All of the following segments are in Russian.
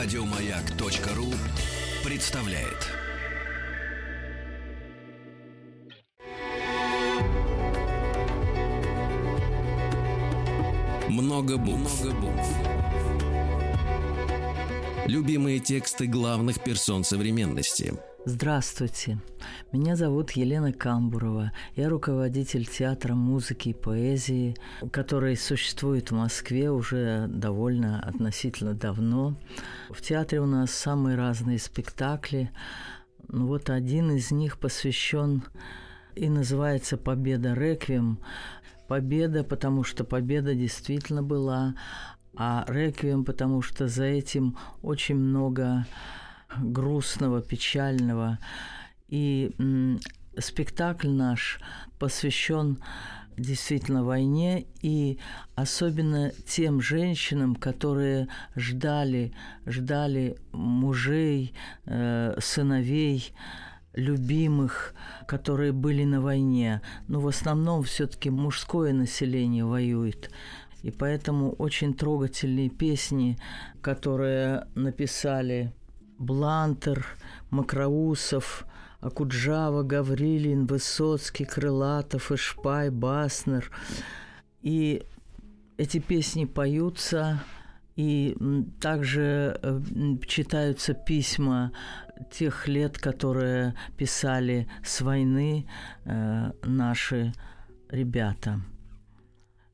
Радиомаяк.ру представляет. Много букв. Любимые тексты главных персон современности. Здравствуйте. Меня зовут Елена Камбурова. Я руководитель театра музыки и поэзии, который существует в Москве уже довольно относительно давно. В театре у нас самые разные спектакли. Ну вот один из них посвящен и называется «Победа Реквием». Победа, потому что победа действительно была, а Реквием, потому что за этим очень много грустного, печального. И спектакль наш посвящен действительно войне и особенно тем женщинам, которые ждали, ждали мужей, э, сыновей, любимых, которые были на войне. Но в основном все-таки мужское население воюет. И поэтому очень трогательные песни, которые написали Блантер, Макроусов, Акуджава, Гаврилин, Высоцкий, Крылатов, Ишпай, Баснер. И эти песни поются, и также э, читаются письма тех лет, которые писали с войны э, наши ребята.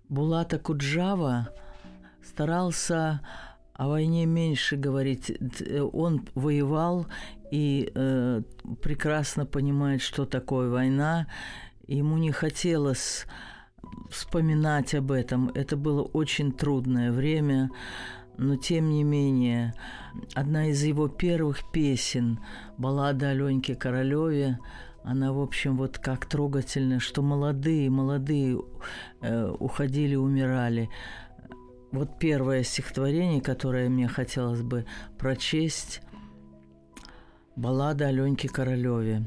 Булата Куджава старался о войне меньше говорить. Он воевал и э, прекрасно понимает, что такое война. Ему не хотелось вспоминать об этом. Это было очень трудное время. Но тем не менее, одна из его первых песен, баллада Аленьки Королеве, она, в общем, вот как трогательно, что молодые, молодые э, уходили, умирали. Вот первое стихотворение, которое мне хотелось бы прочесть, баллада Аленьки Королеве.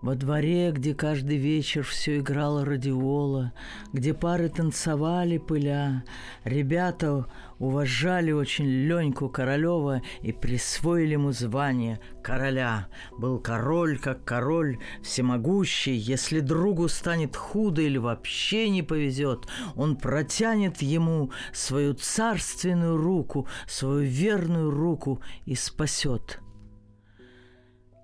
Во дворе, где каждый вечер все играло радиола, где пары танцевали пыля, ребята уважали очень Леньку Королева и присвоили ему звание короля. Был король, как король, всемогущий. Если другу станет худо или вообще не повезет, он протянет ему свою царственную руку, свою верную руку и спасет –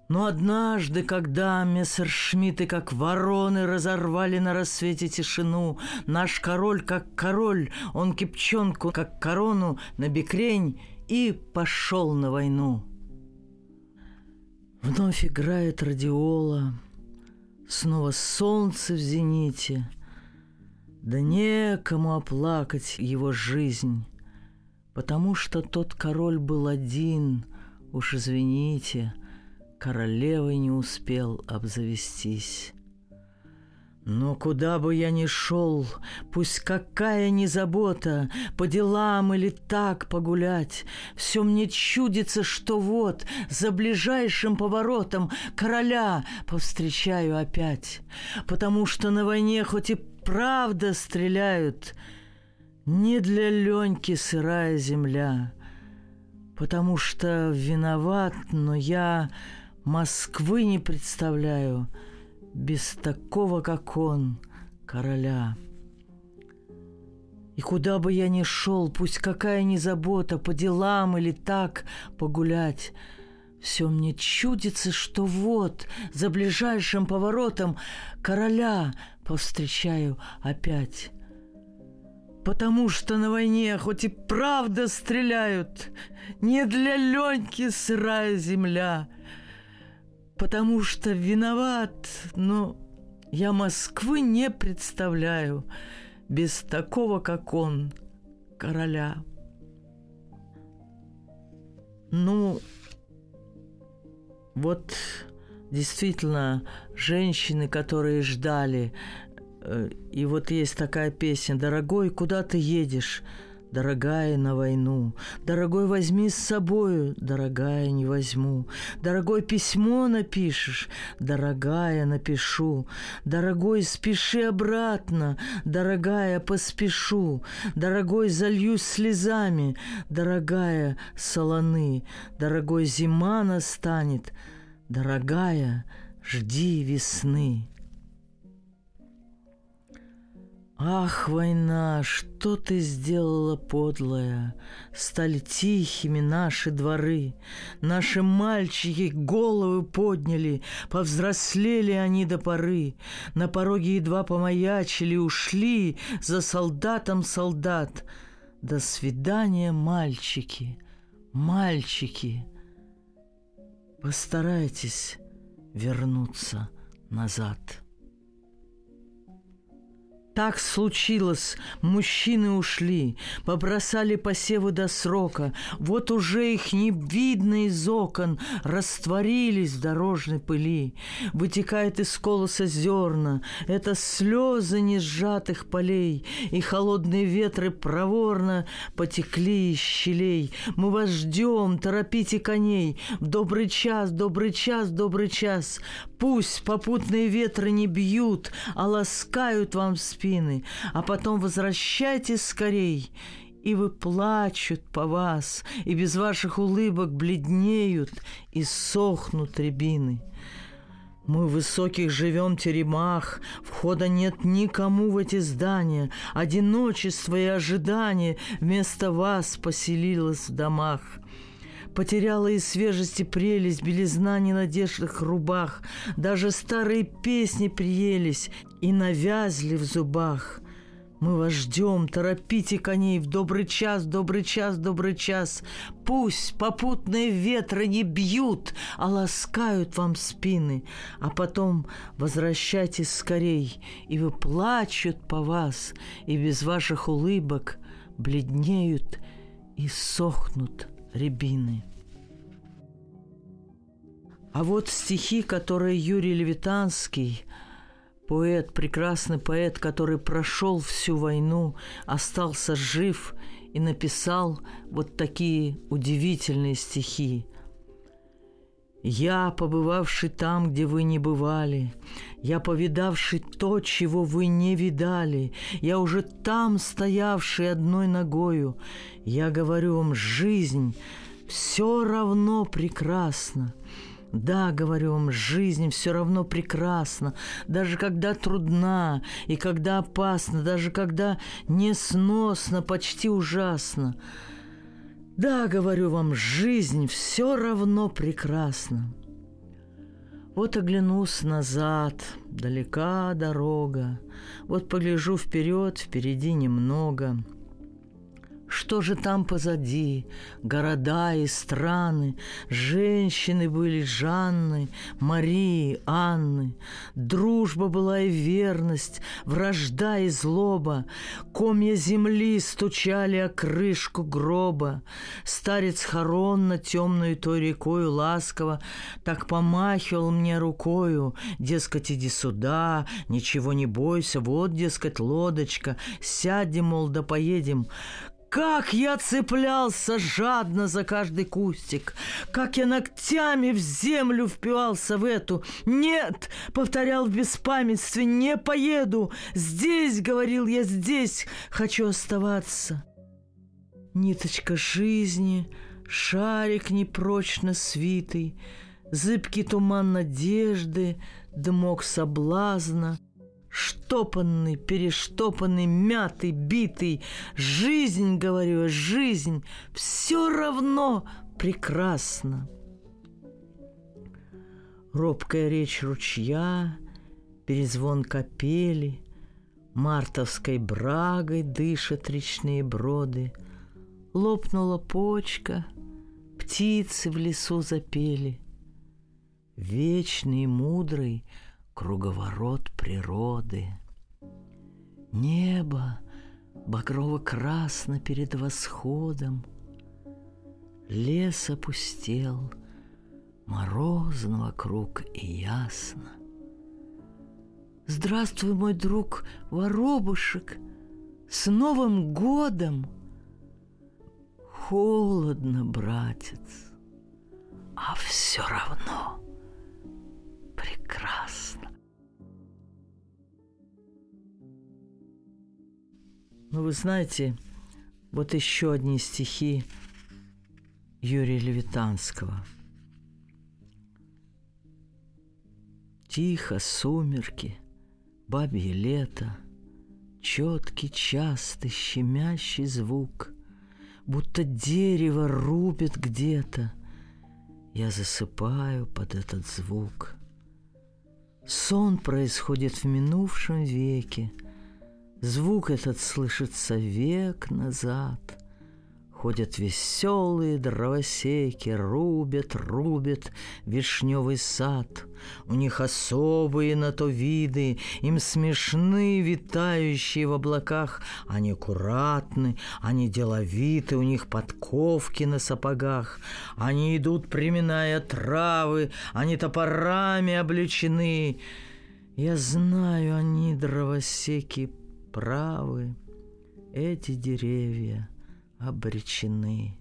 но однажды, когда мессершмитты, как вороны, разорвали на рассвете тишину, наш король, как король, он кипчонку, как корону, на бекрень и пошел на войну. Вновь играет радиола, снова солнце в зените, да некому оплакать его жизнь, потому что тот король был один, уж извините — королевой не успел обзавестись. Но куда бы я ни шел, пусть какая ни забота, по делам или так погулять, все мне чудится, что вот за ближайшим поворотом короля повстречаю опять, потому что на войне хоть и правда стреляют, не для Леньки сырая земля, потому что виноват, но я Москвы не представляю без такого, как он, короля. И куда бы я ни шел, пусть какая ни забота, по делам или так погулять, все мне чудится, что вот за ближайшим поворотом короля повстречаю опять. Потому что на войне хоть и правда стреляют, не для Леньки сырая земля — потому что виноват, но я Москвы не представляю без такого, как он, короля. Ну, вот действительно женщины, которые ждали, э, и вот есть такая песня «Дорогой, куда ты едешь?» Дорогая, на войну. Дорогой, возьми с собою, дорогая, не возьму. Дорогой, письмо напишешь, дорогая, напишу. Дорогой, спеши обратно, дорогая, поспешу. Дорогой, зальюсь слезами, дорогая, солоны. Дорогой, зима настанет, дорогая, жди весны. Ах, война, что ты сделала, подлая? Стали тихими наши дворы. Наши мальчики головы подняли, Повзрослели они до поры. На пороге едва помаячили, Ушли за солдатом солдат. До свидания, мальчики, мальчики. Постарайтесь вернуться назад. Так случилось, мужчины ушли, побросали посевы до срока, вот уже их не видно из окон, растворились в дорожной пыли. Вытекает из колоса зерна, это слезы несжатых полей, и холодные ветры проворно потекли из щелей. Мы вас ждем, торопите коней, в добрый час, добрый час, добрый час. Пусть попутные ветры не бьют, а ласкают вам спины, а потом возвращайтесь скорей, и вы плачут по вас, и без ваших улыбок бледнеют и сохнут рябины. Мы в высоких живем теремах, входа нет никому в эти здания, одиночество и ожидание вместо вас поселилось в домах. Потеряла и свежесть, и прелесть, белизна ненадежных рубах. Даже старые песни приелись и навязли в зубах. Мы вас ждем, торопите коней в добрый час, добрый час, добрый час. Пусть попутные ветры не бьют, а ласкают вам спины, а потом возвращайтесь скорей, и вы плачут по вас, и без ваших улыбок бледнеют и сохнут рябины. А вот стихи, которые Юрий Левитанский, поэт, прекрасный поэт, который прошел всю войну, остался жив и написал вот такие удивительные стихи. Я, побывавший там, где вы не бывали, Я, повидавший то, чего вы не видали, Я уже там, стоявший одной ногою, Я говорю вам, жизнь все равно прекрасна. Да, говорю вам, жизнь все равно прекрасна, даже когда трудна и когда опасна, даже когда несносно, почти ужасно. Да, говорю вам, жизнь все равно прекрасна. Вот оглянусь назад, далека дорога, Вот погляжу вперед, впереди немного — что же там позади? Города и страны, Женщины были Жанны, Марии, Анны. Дружба была и верность, Вражда и злоба. Комья земли стучали о крышку гроба. Старец хорон на темную той рекою ласково Так помахивал мне рукою, Дескать, иди сюда, ничего не бойся, Вот, дескать, лодочка, Сядем, мол, да поедем. Как я цеплялся жадно за каждый кустик, как я ногтями в землю впивался в эту. Нет, повторял в беспамятстве, не поеду. Здесь, говорил я, здесь хочу оставаться. Ниточка жизни, шарик непрочно свитый, Зыбкий туман надежды, дымок соблазна — штопанный, перештопанный, мятый, битый. Жизнь, говорю, жизнь все равно прекрасна. Робкая речь ручья, перезвон капели, Мартовской брагой дышат речные броды. Лопнула почка, птицы в лесу запели. Вечный мудрый — круговорот природы. Небо багрово-красно перед восходом, Лес опустел, морозно вокруг и ясно. Здравствуй, мой друг, воробушек, с Новым годом! холодно, братец, а все равно прекрасно. Ну, вы знаете, вот еще одни стихи Юрия Левитанского. Тихо, сумерки, бабье лето, Четкий, частый, щемящий звук, Будто дерево рубит где-то. Я засыпаю под этот звук. Сон происходит в минувшем веке — Звук этот слышится век назад. Ходят веселые дровосеки, рубят, рубят вишневый сад. У них особые на то виды, им смешны витающие в облаках. Они аккуратны, они деловиты, у них подковки на сапогах. Они идут, приминая травы, они топорами обличены. Я знаю, они дровосеки правы, эти деревья обречены.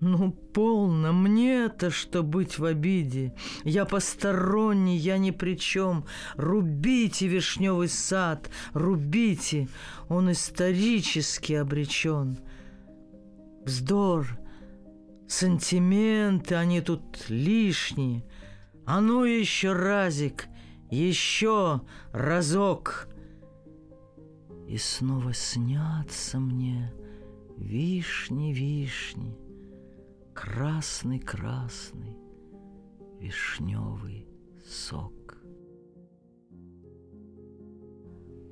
Ну, полно, мне-то что быть в обиде. Я посторонний, я ни при чем. Рубите вишневый сад, рубите, он исторически обречен. Вздор, сантименты, они тут лишние. А ну еще разик, еще разок — и снова снятся мне вишни, вишни, красный, красный, вишневый сок.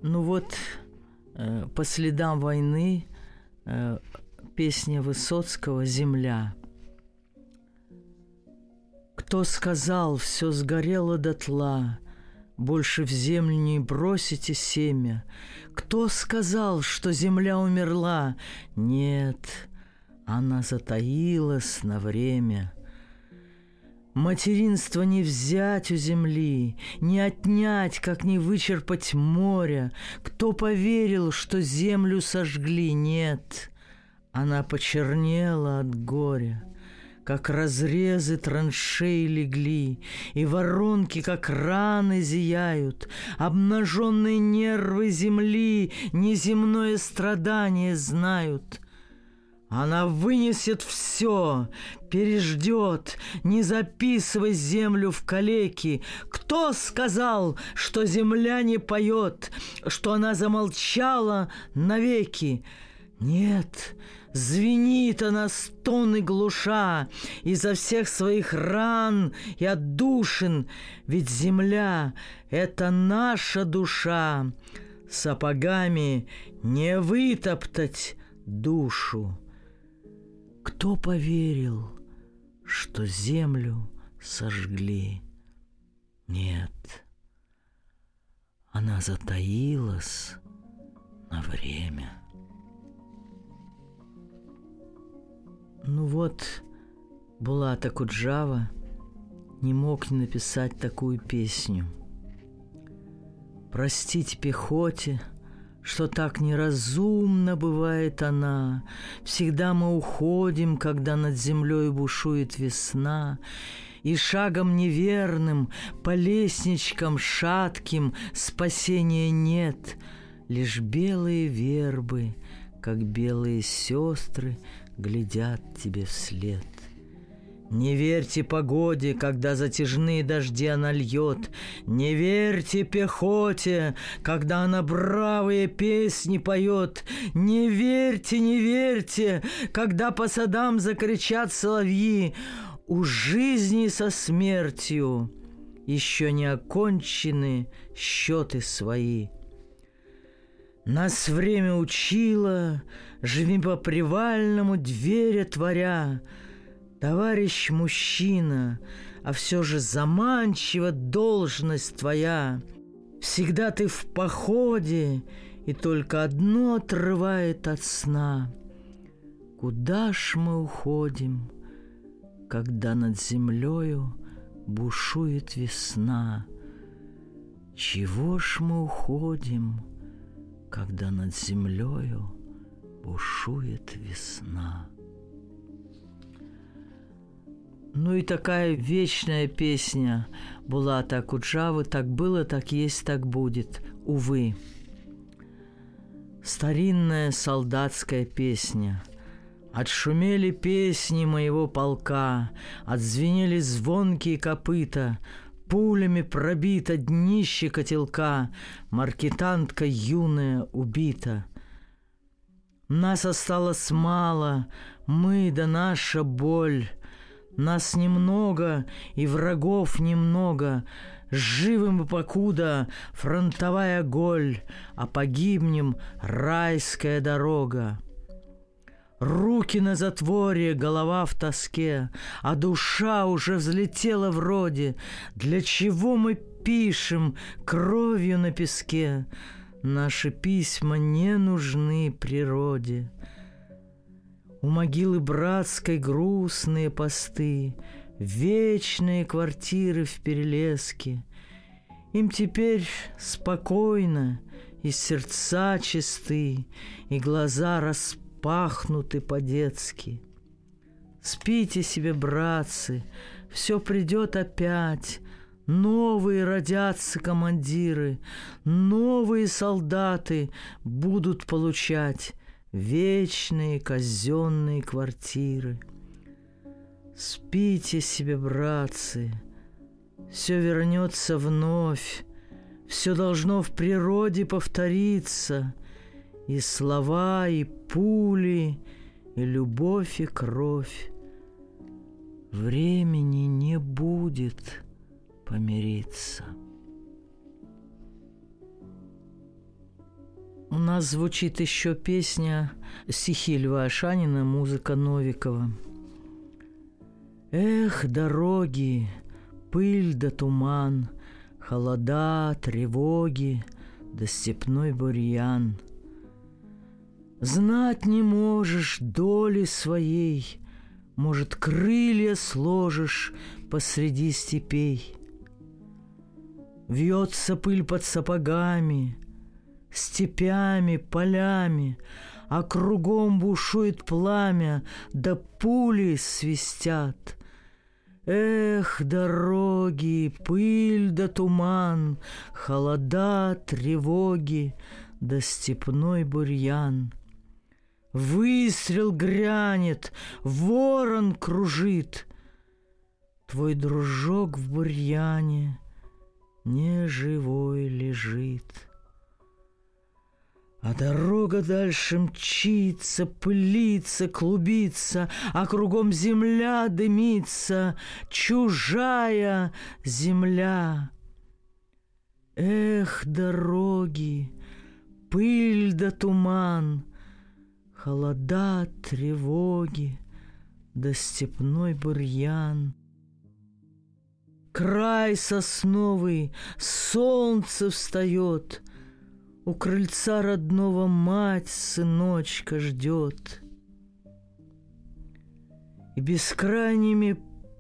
Ну вот, э, по следам войны э, песня Высоцкого «Земля». Кто сказал, все сгорело дотла, больше в землю не бросите семя. Кто сказал, что земля умерла? Нет, она затаилась на время. Материнство не взять у земли, не отнять, как не вычерпать море. Кто поверил, что землю сожгли? Нет, она почернела от горя как разрезы траншей легли, И воронки, как раны, зияют, Обнаженные нервы земли Неземное страдание знают. Она вынесет все, переждет, не записывай землю в калеки. Кто сказал, что земля не поет, что она замолчала навеки? Нет, Звенит она стоны глуша Изо всех своих ран и отдушин, Ведь земля — это наша душа, Сапогами не вытоптать душу. Кто поверил, что землю сожгли? Нет, она затаилась на время — Ну вот, Булата Куджава не мог не написать такую песню. Простить пехоте, что так неразумно бывает она. Всегда мы уходим, когда над землей бушует весна, и шагом неверным, по лестничкам шатким спасения нет, лишь белые вербы, как белые сестры, глядят тебе вслед. Не верьте погоде, когда затяжные дожди она льет. Не верьте пехоте, когда она бравые песни поет. Не верьте, не верьте, когда по садам закричат соловьи. У жизни со смертью еще не окончены счеты свои. Нас время учило, Живи по привальному, двери отворя. Товарищ мужчина, а все же заманчива должность твоя. Всегда ты в походе, и только одно отрывает от сна. Куда ж мы уходим, когда над землею бушует весна? Чего ж мы уходим, когда над землею бушует весна. Ну и такая вечная песня Булата Акуджавы «Так было, так есть, так будет». Увы. Старинная солдатская песня. Отшумели песни моего полка, Отзвенели звонкие копыта, Пулями пробито днище котелка, Маркетантка юная убита. Нас осталось мало, мы да наша боль — нас немного, и врагов немного. Живым покуда фронтовая голь, А погибнем райская дорога. Руки на затворе, голова в тоске, А душа уже взлетела вроде. Для чего мы пишем кровью на песке? Наши письма не нужны природе. У могилы братской грустные посты, Вечные квартиры в перелеске. Им теперь спокойно, и сердца чисты, И глаза распахнуты по-детски. Спите себе, братцы, все придет опять, Новые родятся командиры, новые солдаты будут получать вечные казенные квартиры. Спите себе, братцы, все вернется вновь, все должно в природе повториться, и слова, и пули, и любовь, и кровь. Времени не будет помириться. У нас звучит еще песня стихи Льва Ашанина, музыка Новикова. Эх, дороги, пыль да туман, Холода, тревоги, да степной бурьян. Знать не можешь доли своей, Может, крылья сложишь посреди степей. Вьется пыль под сапогами, степями, полями, а кругом бушует пламя, да пули свистят. Эх, дороги, пыль да туман, холода, тревоги, да степной бурьян. Выстрел грянет, ворон кружит, Твой дружок в бурьяне не живой лежит. А дорога дальше мчится, пылится, клубится, А кругом земля дымится, чужая земля. Эх, дороги, пыль да туман, Холода, тревоги, да степной бурьян. Край сосновый, солнце встает — у крыльца родного мать сыночка ждет. И бескрайними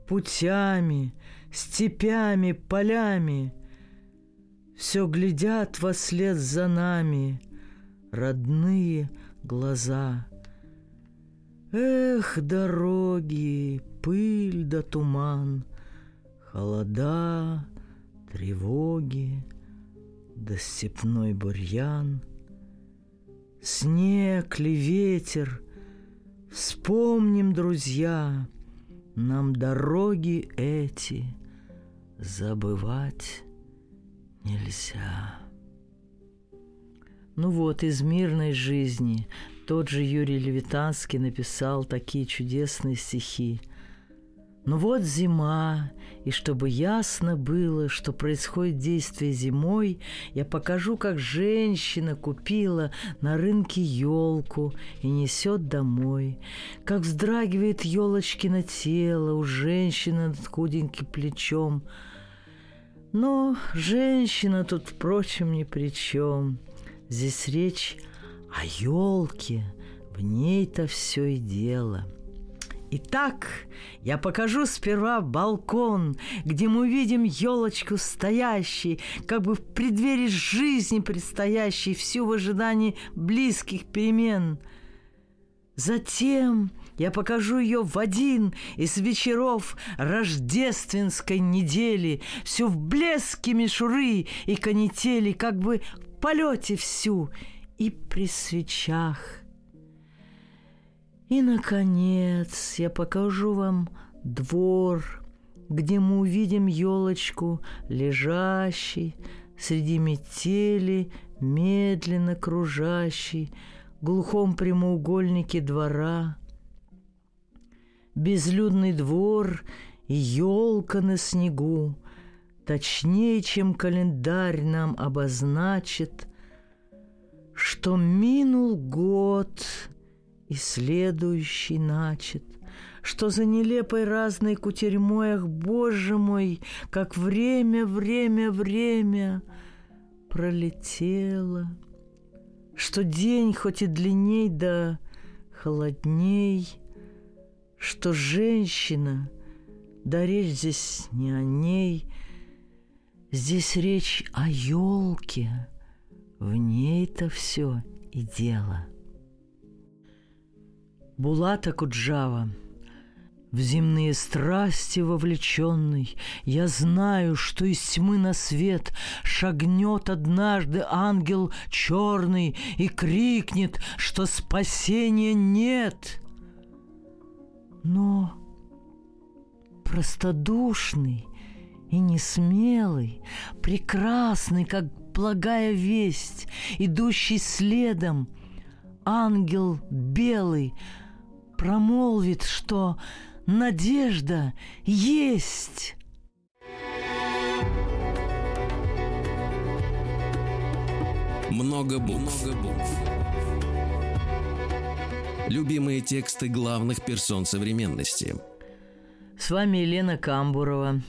путями, степями, полями Все глядят во след за нами родные глаза. Эх, дороги, пыль да туман, Холода, тревоги — да степной бурьян, Снег ли ветер, вспомним, друзья, Нам дороги эти забывать нельзя. Ну вот, из мирной жизни тот же Юрий Левитанский написал такие чудесные стихи – но вот зима, и чтобы ясно было, что происходит действие зимой, я покажу, как женщина купила на рынке елку и несет домой, как вздрагивает елочки на тело у женщины над худеньким плечом. Но женщина тут, впрочем, ни при чем. Здесь речь о елке, в ней-то все и дело — Итак, я покажу сперва балкон, где мы увидим елочку стоящей, как бы в преддверии жизни предстоящей, всю в ожидании близких перемен. Затем я покажу ее в один из вечеров рождественской недели, всю в блеске мишуры и канители, как бы полете всю и при свечах. И, наконец, я покажу вам двор, где мы увидим елочку, лежащей среди метели, медленно кружащей, глухом прямоугольнике двора. Безлюдный двор и елка на снегу, Точнее, чем календарь нам обозначит, Что минул год и следующий начат, Что за нелепой разной кутерьмой, ах, Боже мой, Как время, время, время пролетело — что день хоть и длинней, да холодней, что женщина, да речь здесь не о ней, здесь речь о елке, в ней-то все и дело. Булата Куджава – в земные страсти вовлеченный, Я знаю, что из тьмы на свет Шагнет однажды ангел черный И крикнет, что спасения нет. Но простодушный и несмелый, Прекрасный, как благая весть, Идущий следом, ангел белый Промолвит, что надежда есть. Много букв. Много букв. Любимые тексты главных персон современности. С вами Елена Камбурова.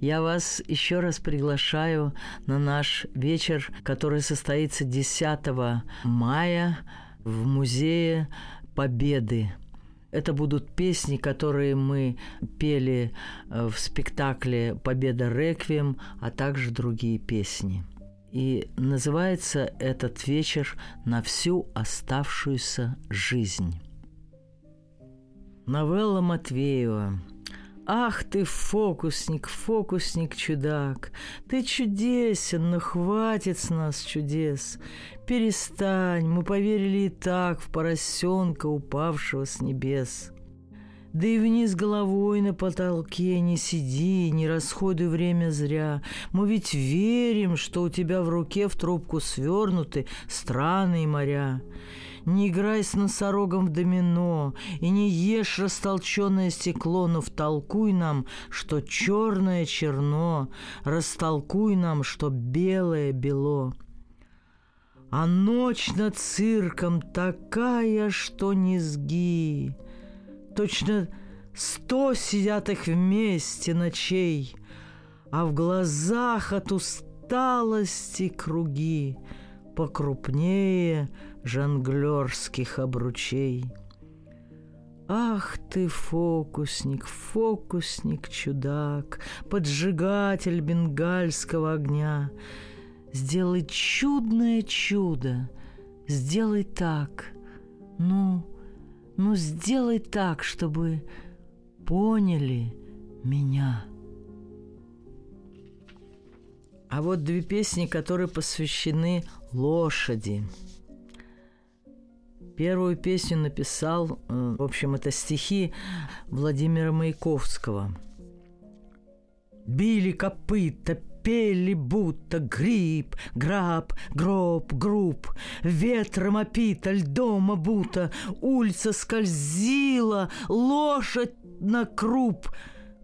Я вас еще раз приглашаю на наш вечер, который состоится 10 мая в Музее Победы это будут песни, которые мы пели э, в спектакле «Победа Реквием», а также другие песни. И называется этот вечер «На всю оставшуюся жизнь». Новелла Матвеева – Ах ты, фокусник, фокусник, чудак, Ты чудесен, но хватит с нас чудес. Перестань, мы поверили и так В поросенка, упавшего с небес. Да и вниз головой на потолке не сиди, не расходуй время зря. Мы ведь верим, что у тебя в руке в трубку свернуты страны и моря. Не играй с носорогом в домино и не ешь растолченное стекло, но втолкуй нам, что черное черно, растолкуй нам, что белое бело. А ночь над цирком такая, что низги, Точно сто сидят их вместе ночей, А в глазах от усталости круги Покрупнее — жонглерских обручей. Ах ты, фокусник, фокусник, чудак, поджигатель бенгальского огня, Сделай чудное чудо, сделай так, ну, ну сделай так, чтобы поняли меня. А вот две песни, которые посвящены лошади – Первую песню написал, э, в общем, это стихи Владимира Маяковского. Били копыта, пели будто гриб, граб, гроб, груб, ветром опита, льдом обута, улица скользила, лошадь на круп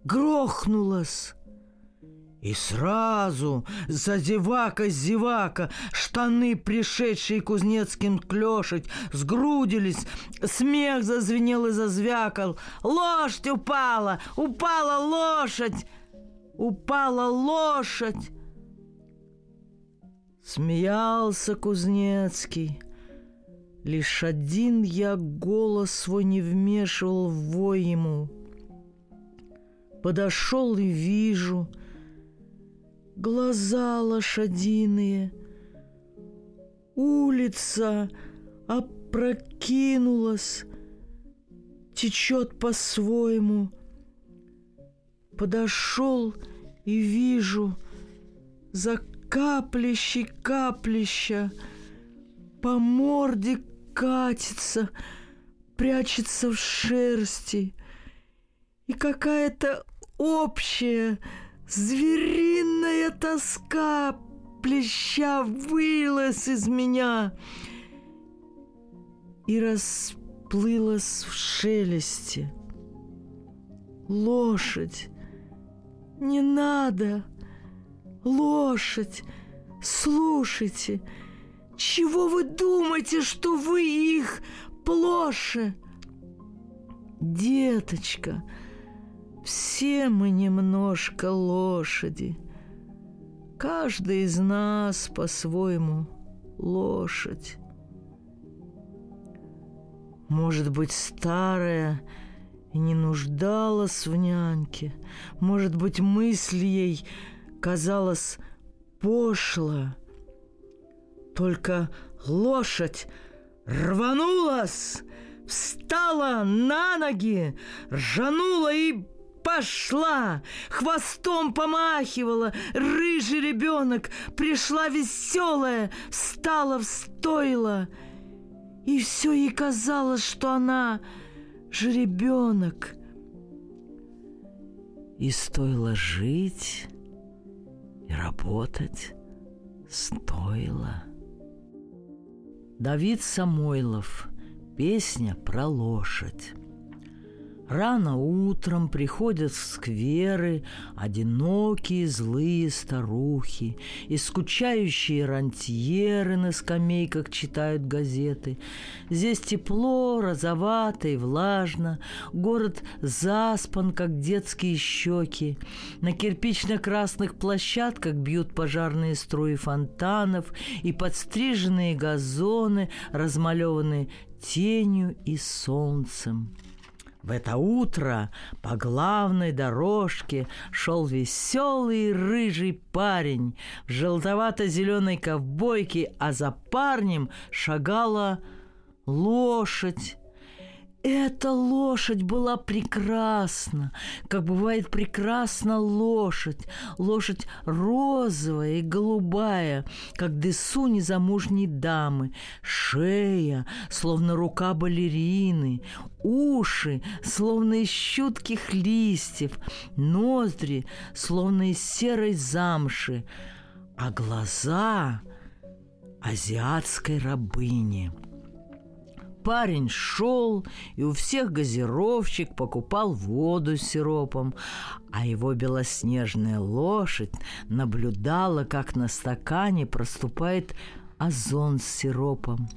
грохнулась. И сразу за зевака-зевака штаны, пришедшие кузнецким клешить, сгрудились, смех зазвенел и зазвякал. Лошадь упала! Упала лошадь! Упала лошадь! Смеялся Кузнецкий. Лишь один я голос свой не вмешивал в вой ему. Подошел и вижу — глаза лошадиные. Улица опрокинулась, течет по-своему. Подошел и вижу за каплищей каплища по морде катится, прячется в шерсти. И какая-то общая звериная тоска плеща вылез из меня и расплылась в шелесте. Лошадь, не надо, лошадь, слушайте, чего вы думаете, что вы их плоше? Деточка, все мы немножко лошади. Каждый из нас по-своему лошадь. Может быть, старая и не нуждалась в няньке. Может быть, мысль ей казалась пошла. Только лошадь рванулась, встала на ноги, ржанула и пошла, хвостом помахивала, рыжий ребенок, пришла веселая, встала в стойло. И все ей казалось, что она жеребенок. И стоило жить и работать, стоило. Давид Самойлов. Песня про лошадь. Рано утром приходят в скверы одинокие злые старухи, и скучающие рантьеры на скамейках читают газеты. Здесь тепло, розовато и влажно, город заспан, как детские щеки. На кирпично-красных площадках бьют пожарные струи фонтанов, и подстриженные газоны размалеваны тенью и солнцем. В это утро по главной дорожке шел веселый рыжий парень в желтовато-зеленой ковбойке, а за парнем шагала лошадь эта лошадь была прекрасна, как бывает прекрасна лошадь. Лошадь розовая и голубая, как десу незамужней дамы. Шея, словно рука балерины. Уши, словно из щутких листьев. Ноздри, словно из серой замши. А глаза азиатской рабыни – парень шел и у всех газировщик покупал воду с сиропом, а его белоснежная лошадь наблюдала, как на стакане проступает озон с сиропом.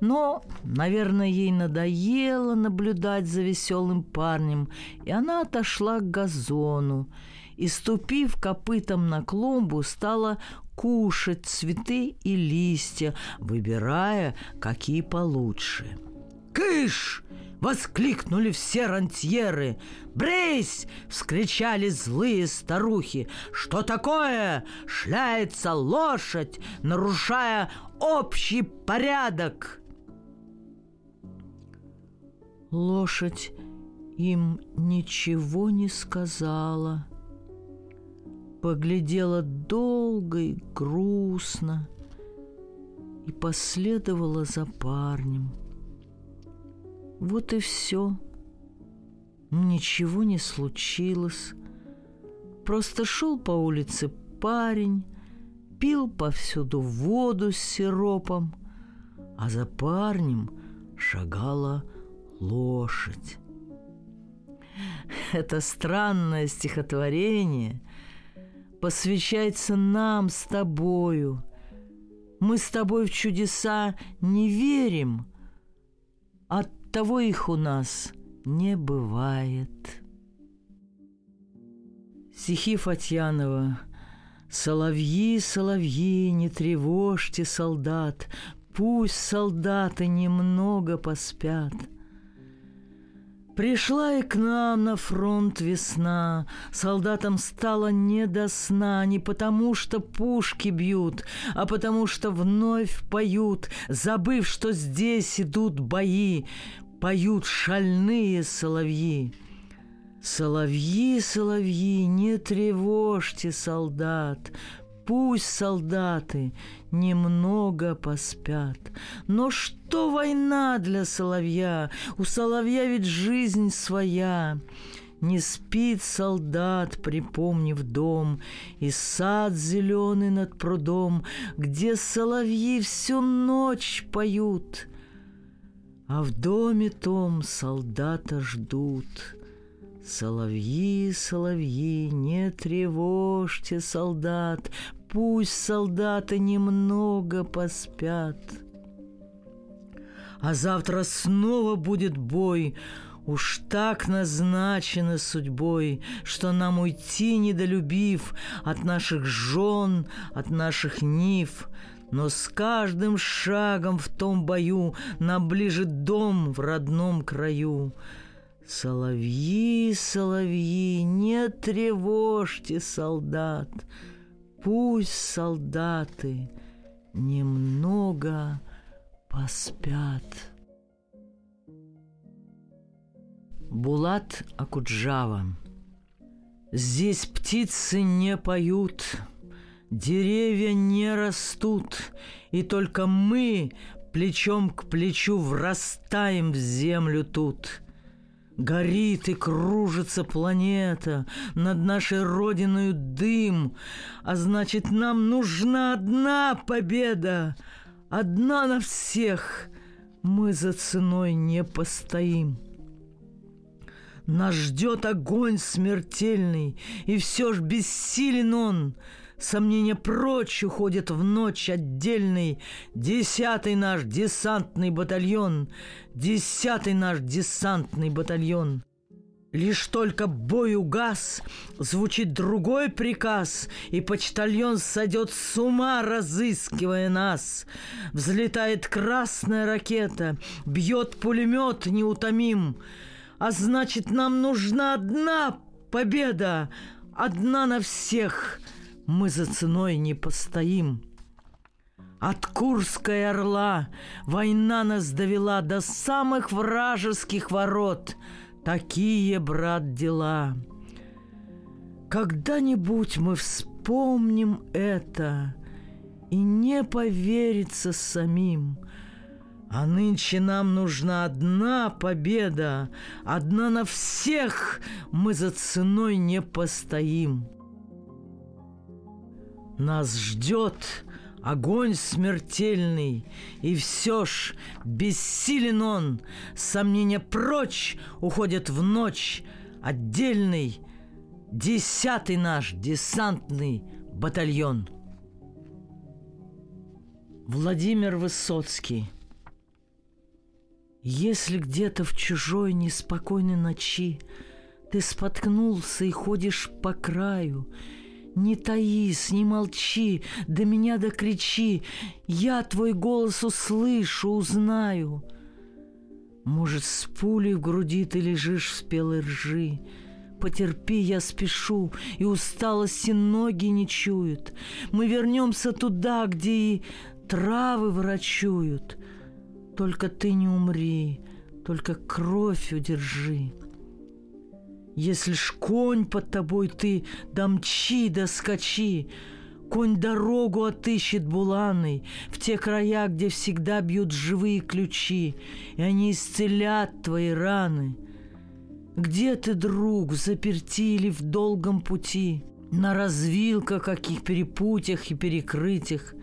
Но, наверное, ей надоело наблюдать за веселым парнем, и она отошла к газону и, ступив копытом на клумбу, стала кушать цветы и листья, выбирая, какие получше. «Кыш!» — воскликнули все рантьеры. «Брысь!» — вскричали злые старухи. «Что такое? Шляется лошадь, нарушая общий порядок!» Лошадь им ничего не сказала поглядела долго и грустно и последовала за парнем. Вот и все. Ничего не случилось. Просто шел по улице парень, пил повсюду воду с сиропом, а за парнем шагала лошадь. Это странное стихотворение – посвящается нам с тобою. Мы с тобой в чудеса не верим, от того их у нас не бывает. Стихи Фатьянова «Соловьи, соловьи, не тревожьте солдат, Пусть солдаты немного поспят». Пришла и к нам на фронт весна, Солдатам стало не до сна, Не потому что пушки бьют, А потому что вновь поют, Забыв, что здесь идут бои. Поют шальные соловьи. Соловьи, соловьи, не тревожьте солдат, Пусть солдаты немного поспят. Но что война для соловья? У соловья ведь жизнь своя. Не спит солдат, припомнив дом, И сад зеленый над прудом, Где соловьи всю ночь поют. А в доме том солдата ждут — Соловьи, соловьи, не тревожьте солдат, Пусть солдаты немного поспят. А завтра снова будет бой, Уж так назначено судьбой, Что нам уйти, недолюбив От наших жен, от наших нив, но с каждым шагом в том бою Нам ближе дом в родном краю. Соловьи, соловьи, не тревожьте солдат, Пусть солдаты немного поспят. Булат Акуджава. Здесь птицы не поют, деревья не растут, И только мы плечом к плечу врастаем в землю тут — Горит и кружится планета, над нашей родиной дым, а значит, нам нужна одна победа, одна на всех. Мы за ценой не постоим. Нас ждет огонь смертельный, и все ж бессилен он — Сомнения прочь уходят в ночь отдельный. Десятый наш десантный батальон, Десятый наш десантный батальон. Лишь только бой угас, звучит другой приказ, И почтальон сойдет с ума, разыскивая нас. Взлетает красная ракета, бьет пулемет неутомим, А значит, нам нужна одна победа, Одна на всех — мы за ценой не постоим. От Курской орла война нас довела до самых вражеских ворот. Такие, брат, дела. Когда-нибудь мы вспомним это и не поверится самим. А нынче нам нужна одна победа, одна на всех мы за ценой не постоим. Нас ждет огонь смертельный, и все ж бессилен он, сомнения прочь уходят в ночь, отдельный десятый наш десантный батальон. Владимир Высоцкий. Если где-то в чужой неспокойной ночи Ты споткнулся и ходишь по краю, не таись, не молчи, до меня докричи, Я твой голос услышу, узнаю. Может, с пулей в груди ты лежишь в спелой ржи, Потерпи, я спешу, и усталости ноги не чуют. Мы вернемся туда, где и травы врачуют. Только ты не умри, только кровь удержи. Если ж конь под тобой ты, домчи да скачи, Конь дорогу отыщет буланой В те края, где всегда бьют живые ключи, И они исцелят твои раны. Где ты, друг, заперти или в долгом пути, На развилках каких перепутях и перекрытиях?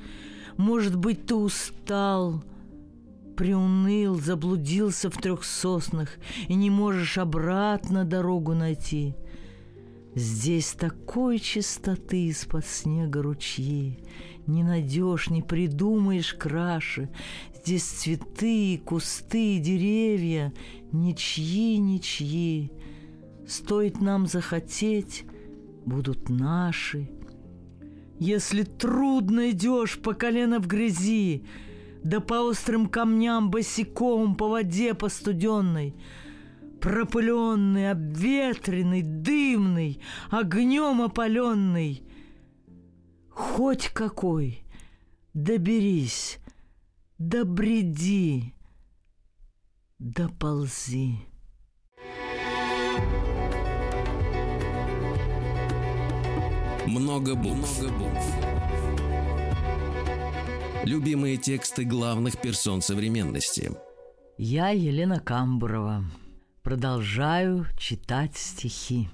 Может быть, ты устал, приуныл, заблудился в трех соснах и не можешь обратно дорогу найти. Здесь такой чистоты из-под снега ручьи, Не найдешь, не придумаешь краше. Здесь цветы, кусты, деревья, Ничьи, ничьи. Стоит нам захотеть, будут наши. Если трудно идешь по колено в грязи, да по острым камням босиком, по воде постуденной, пропыленный, обветренный, дымный, огнем опаленный. Хоть какой, доберись, добреди, доползи. Много букв. Много букв. Любимые тексты главных персон современности. Я Елена Камбурова. Продолжаю читать стихи.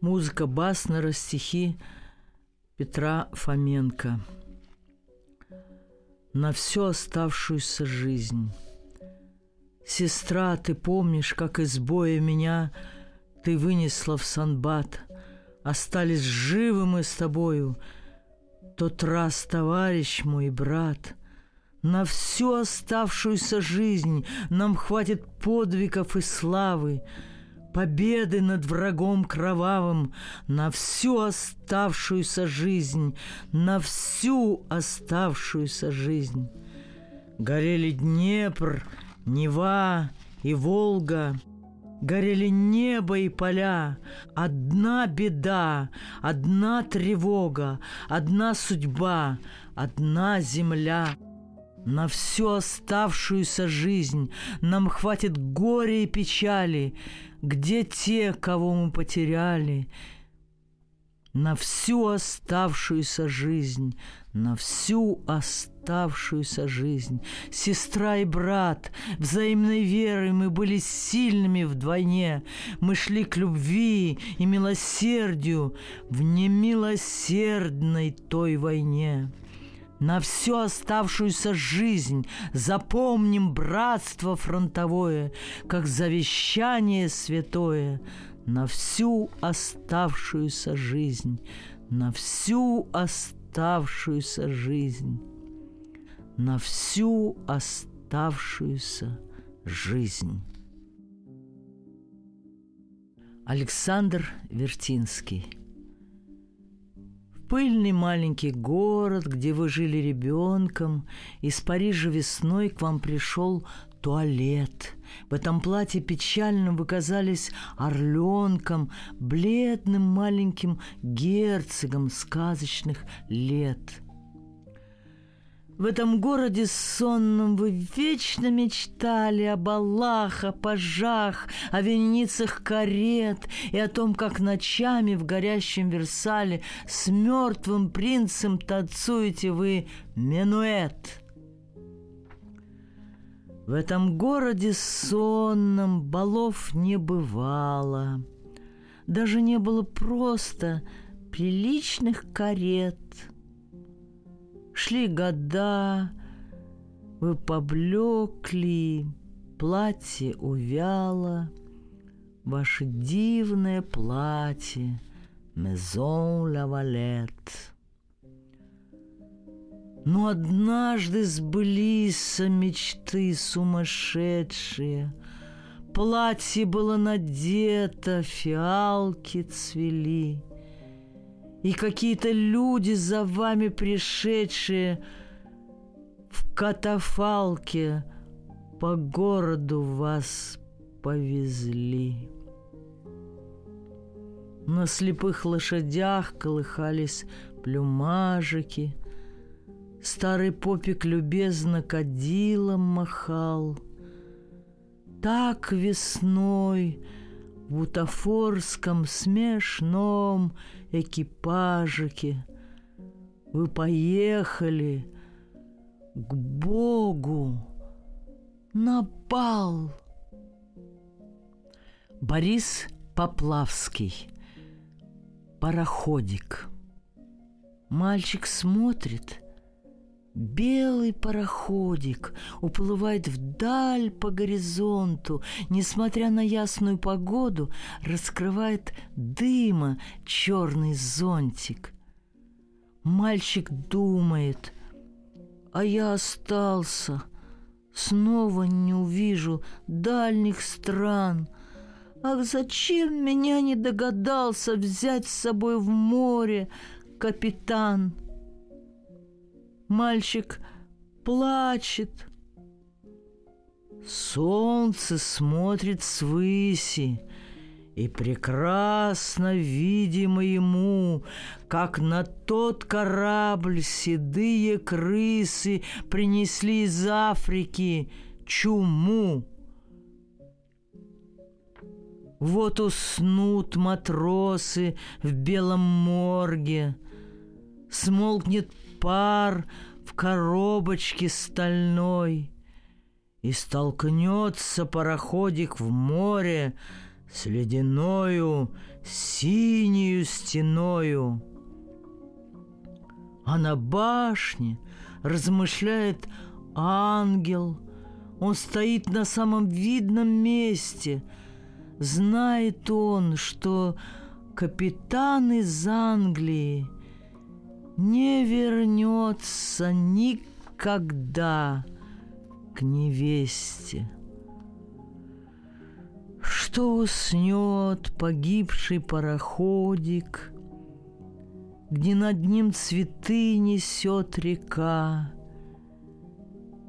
Музыка Баснера, стихи Петра Фоменко. На всю оставшуюся жизнь. Сестра, ты помнишь, как из боя меня ты вынесла в Санбат – остались живы мы с тобою. Тот раз, товарищ мой брат, на всю оставшуюся жизнь нам хватит подвигов и славы, победы над врагом кровавым на всю оставшуюся жизнь, на всю оставшуюся жизнь. Горели Днепр, Нева и Волга — Горели небо и поля, одна беда, одна тревога, одна судьба, одна земля. На всю оставшуюся жизнь нам хватит горя и печали, где те, кого мы потеряли, на всю оставшуюся жизнь, на всю оставшуюся жизнь. Сестра и брат, взаимной верой мы были сильными вдвойне. Мы шли к любви и милосердию в немилосердной той войне. На всю оставшуюся жизнь запомним братство фронтовое, как завещание святое – на всю оставшуюся жизнь, на всю оставшуюся жизнь, на всю оставшуюся жизнь. Александр Вертинский пыльный маленький город, где вы жили ребенком, из Парижа весной к вам пришел туалет. В этом платье печально вы казались орленком, бледным маленьким герцогом сказочных лет. В этом городе сонном вы вечно мечтали о балах, о пажах, о вереницах карет и о том, как ночами в горящем Версале с мертвым принцем танцуете вы минуэт. В этом городе сонном балов не бывало. Даже не было просто приличных карет. Шли года, вы поблекли, платье увяло, Ваше дивное платье, Мезон Лавалет. Но однажды сбылись мечты сумасшедшие. Платье было надето, фиалки цвели. И какие-то люди за вами пришедшие В катафалке по городу вас повезли. На слепых лошадях колыхались плюмажики — Старый попик любезно кадилом махал. Так весной в бутафорском смешном экипажике вы поехали к Богу на бал. Борис Поплавский. Пароходик. Мальчик смотрит — Белый пароходик уплывает вдаль по горизонту, несмотря на ясную погоду, раскрывает дыма черный зонтик. Мальчик думает, а я остался, снова не увижу дальних стран. Ах, зачем меня не догадался взять с собой в море, капитан?» Мальчик плачет. Солнце смотрит свыси, и прекрасно видимо ему, как на тот корабль седые крысы принесли из Африки чуму. Вот уснут матросы в белом морге, Смолкнет пар в коробочке стальной, И столкнется пароходик в море С ледяною синею стеною. А на башне размышляет ангел. Он стоит на самом видном месте — Знает он, что капитан из Англии не вернется никогда к невесте. Что уснет погибший пароходик, Где над ним цветы несет река,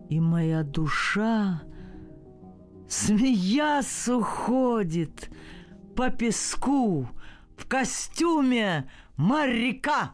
И моя душа — Смеясь уходит по песку в костюме моряка.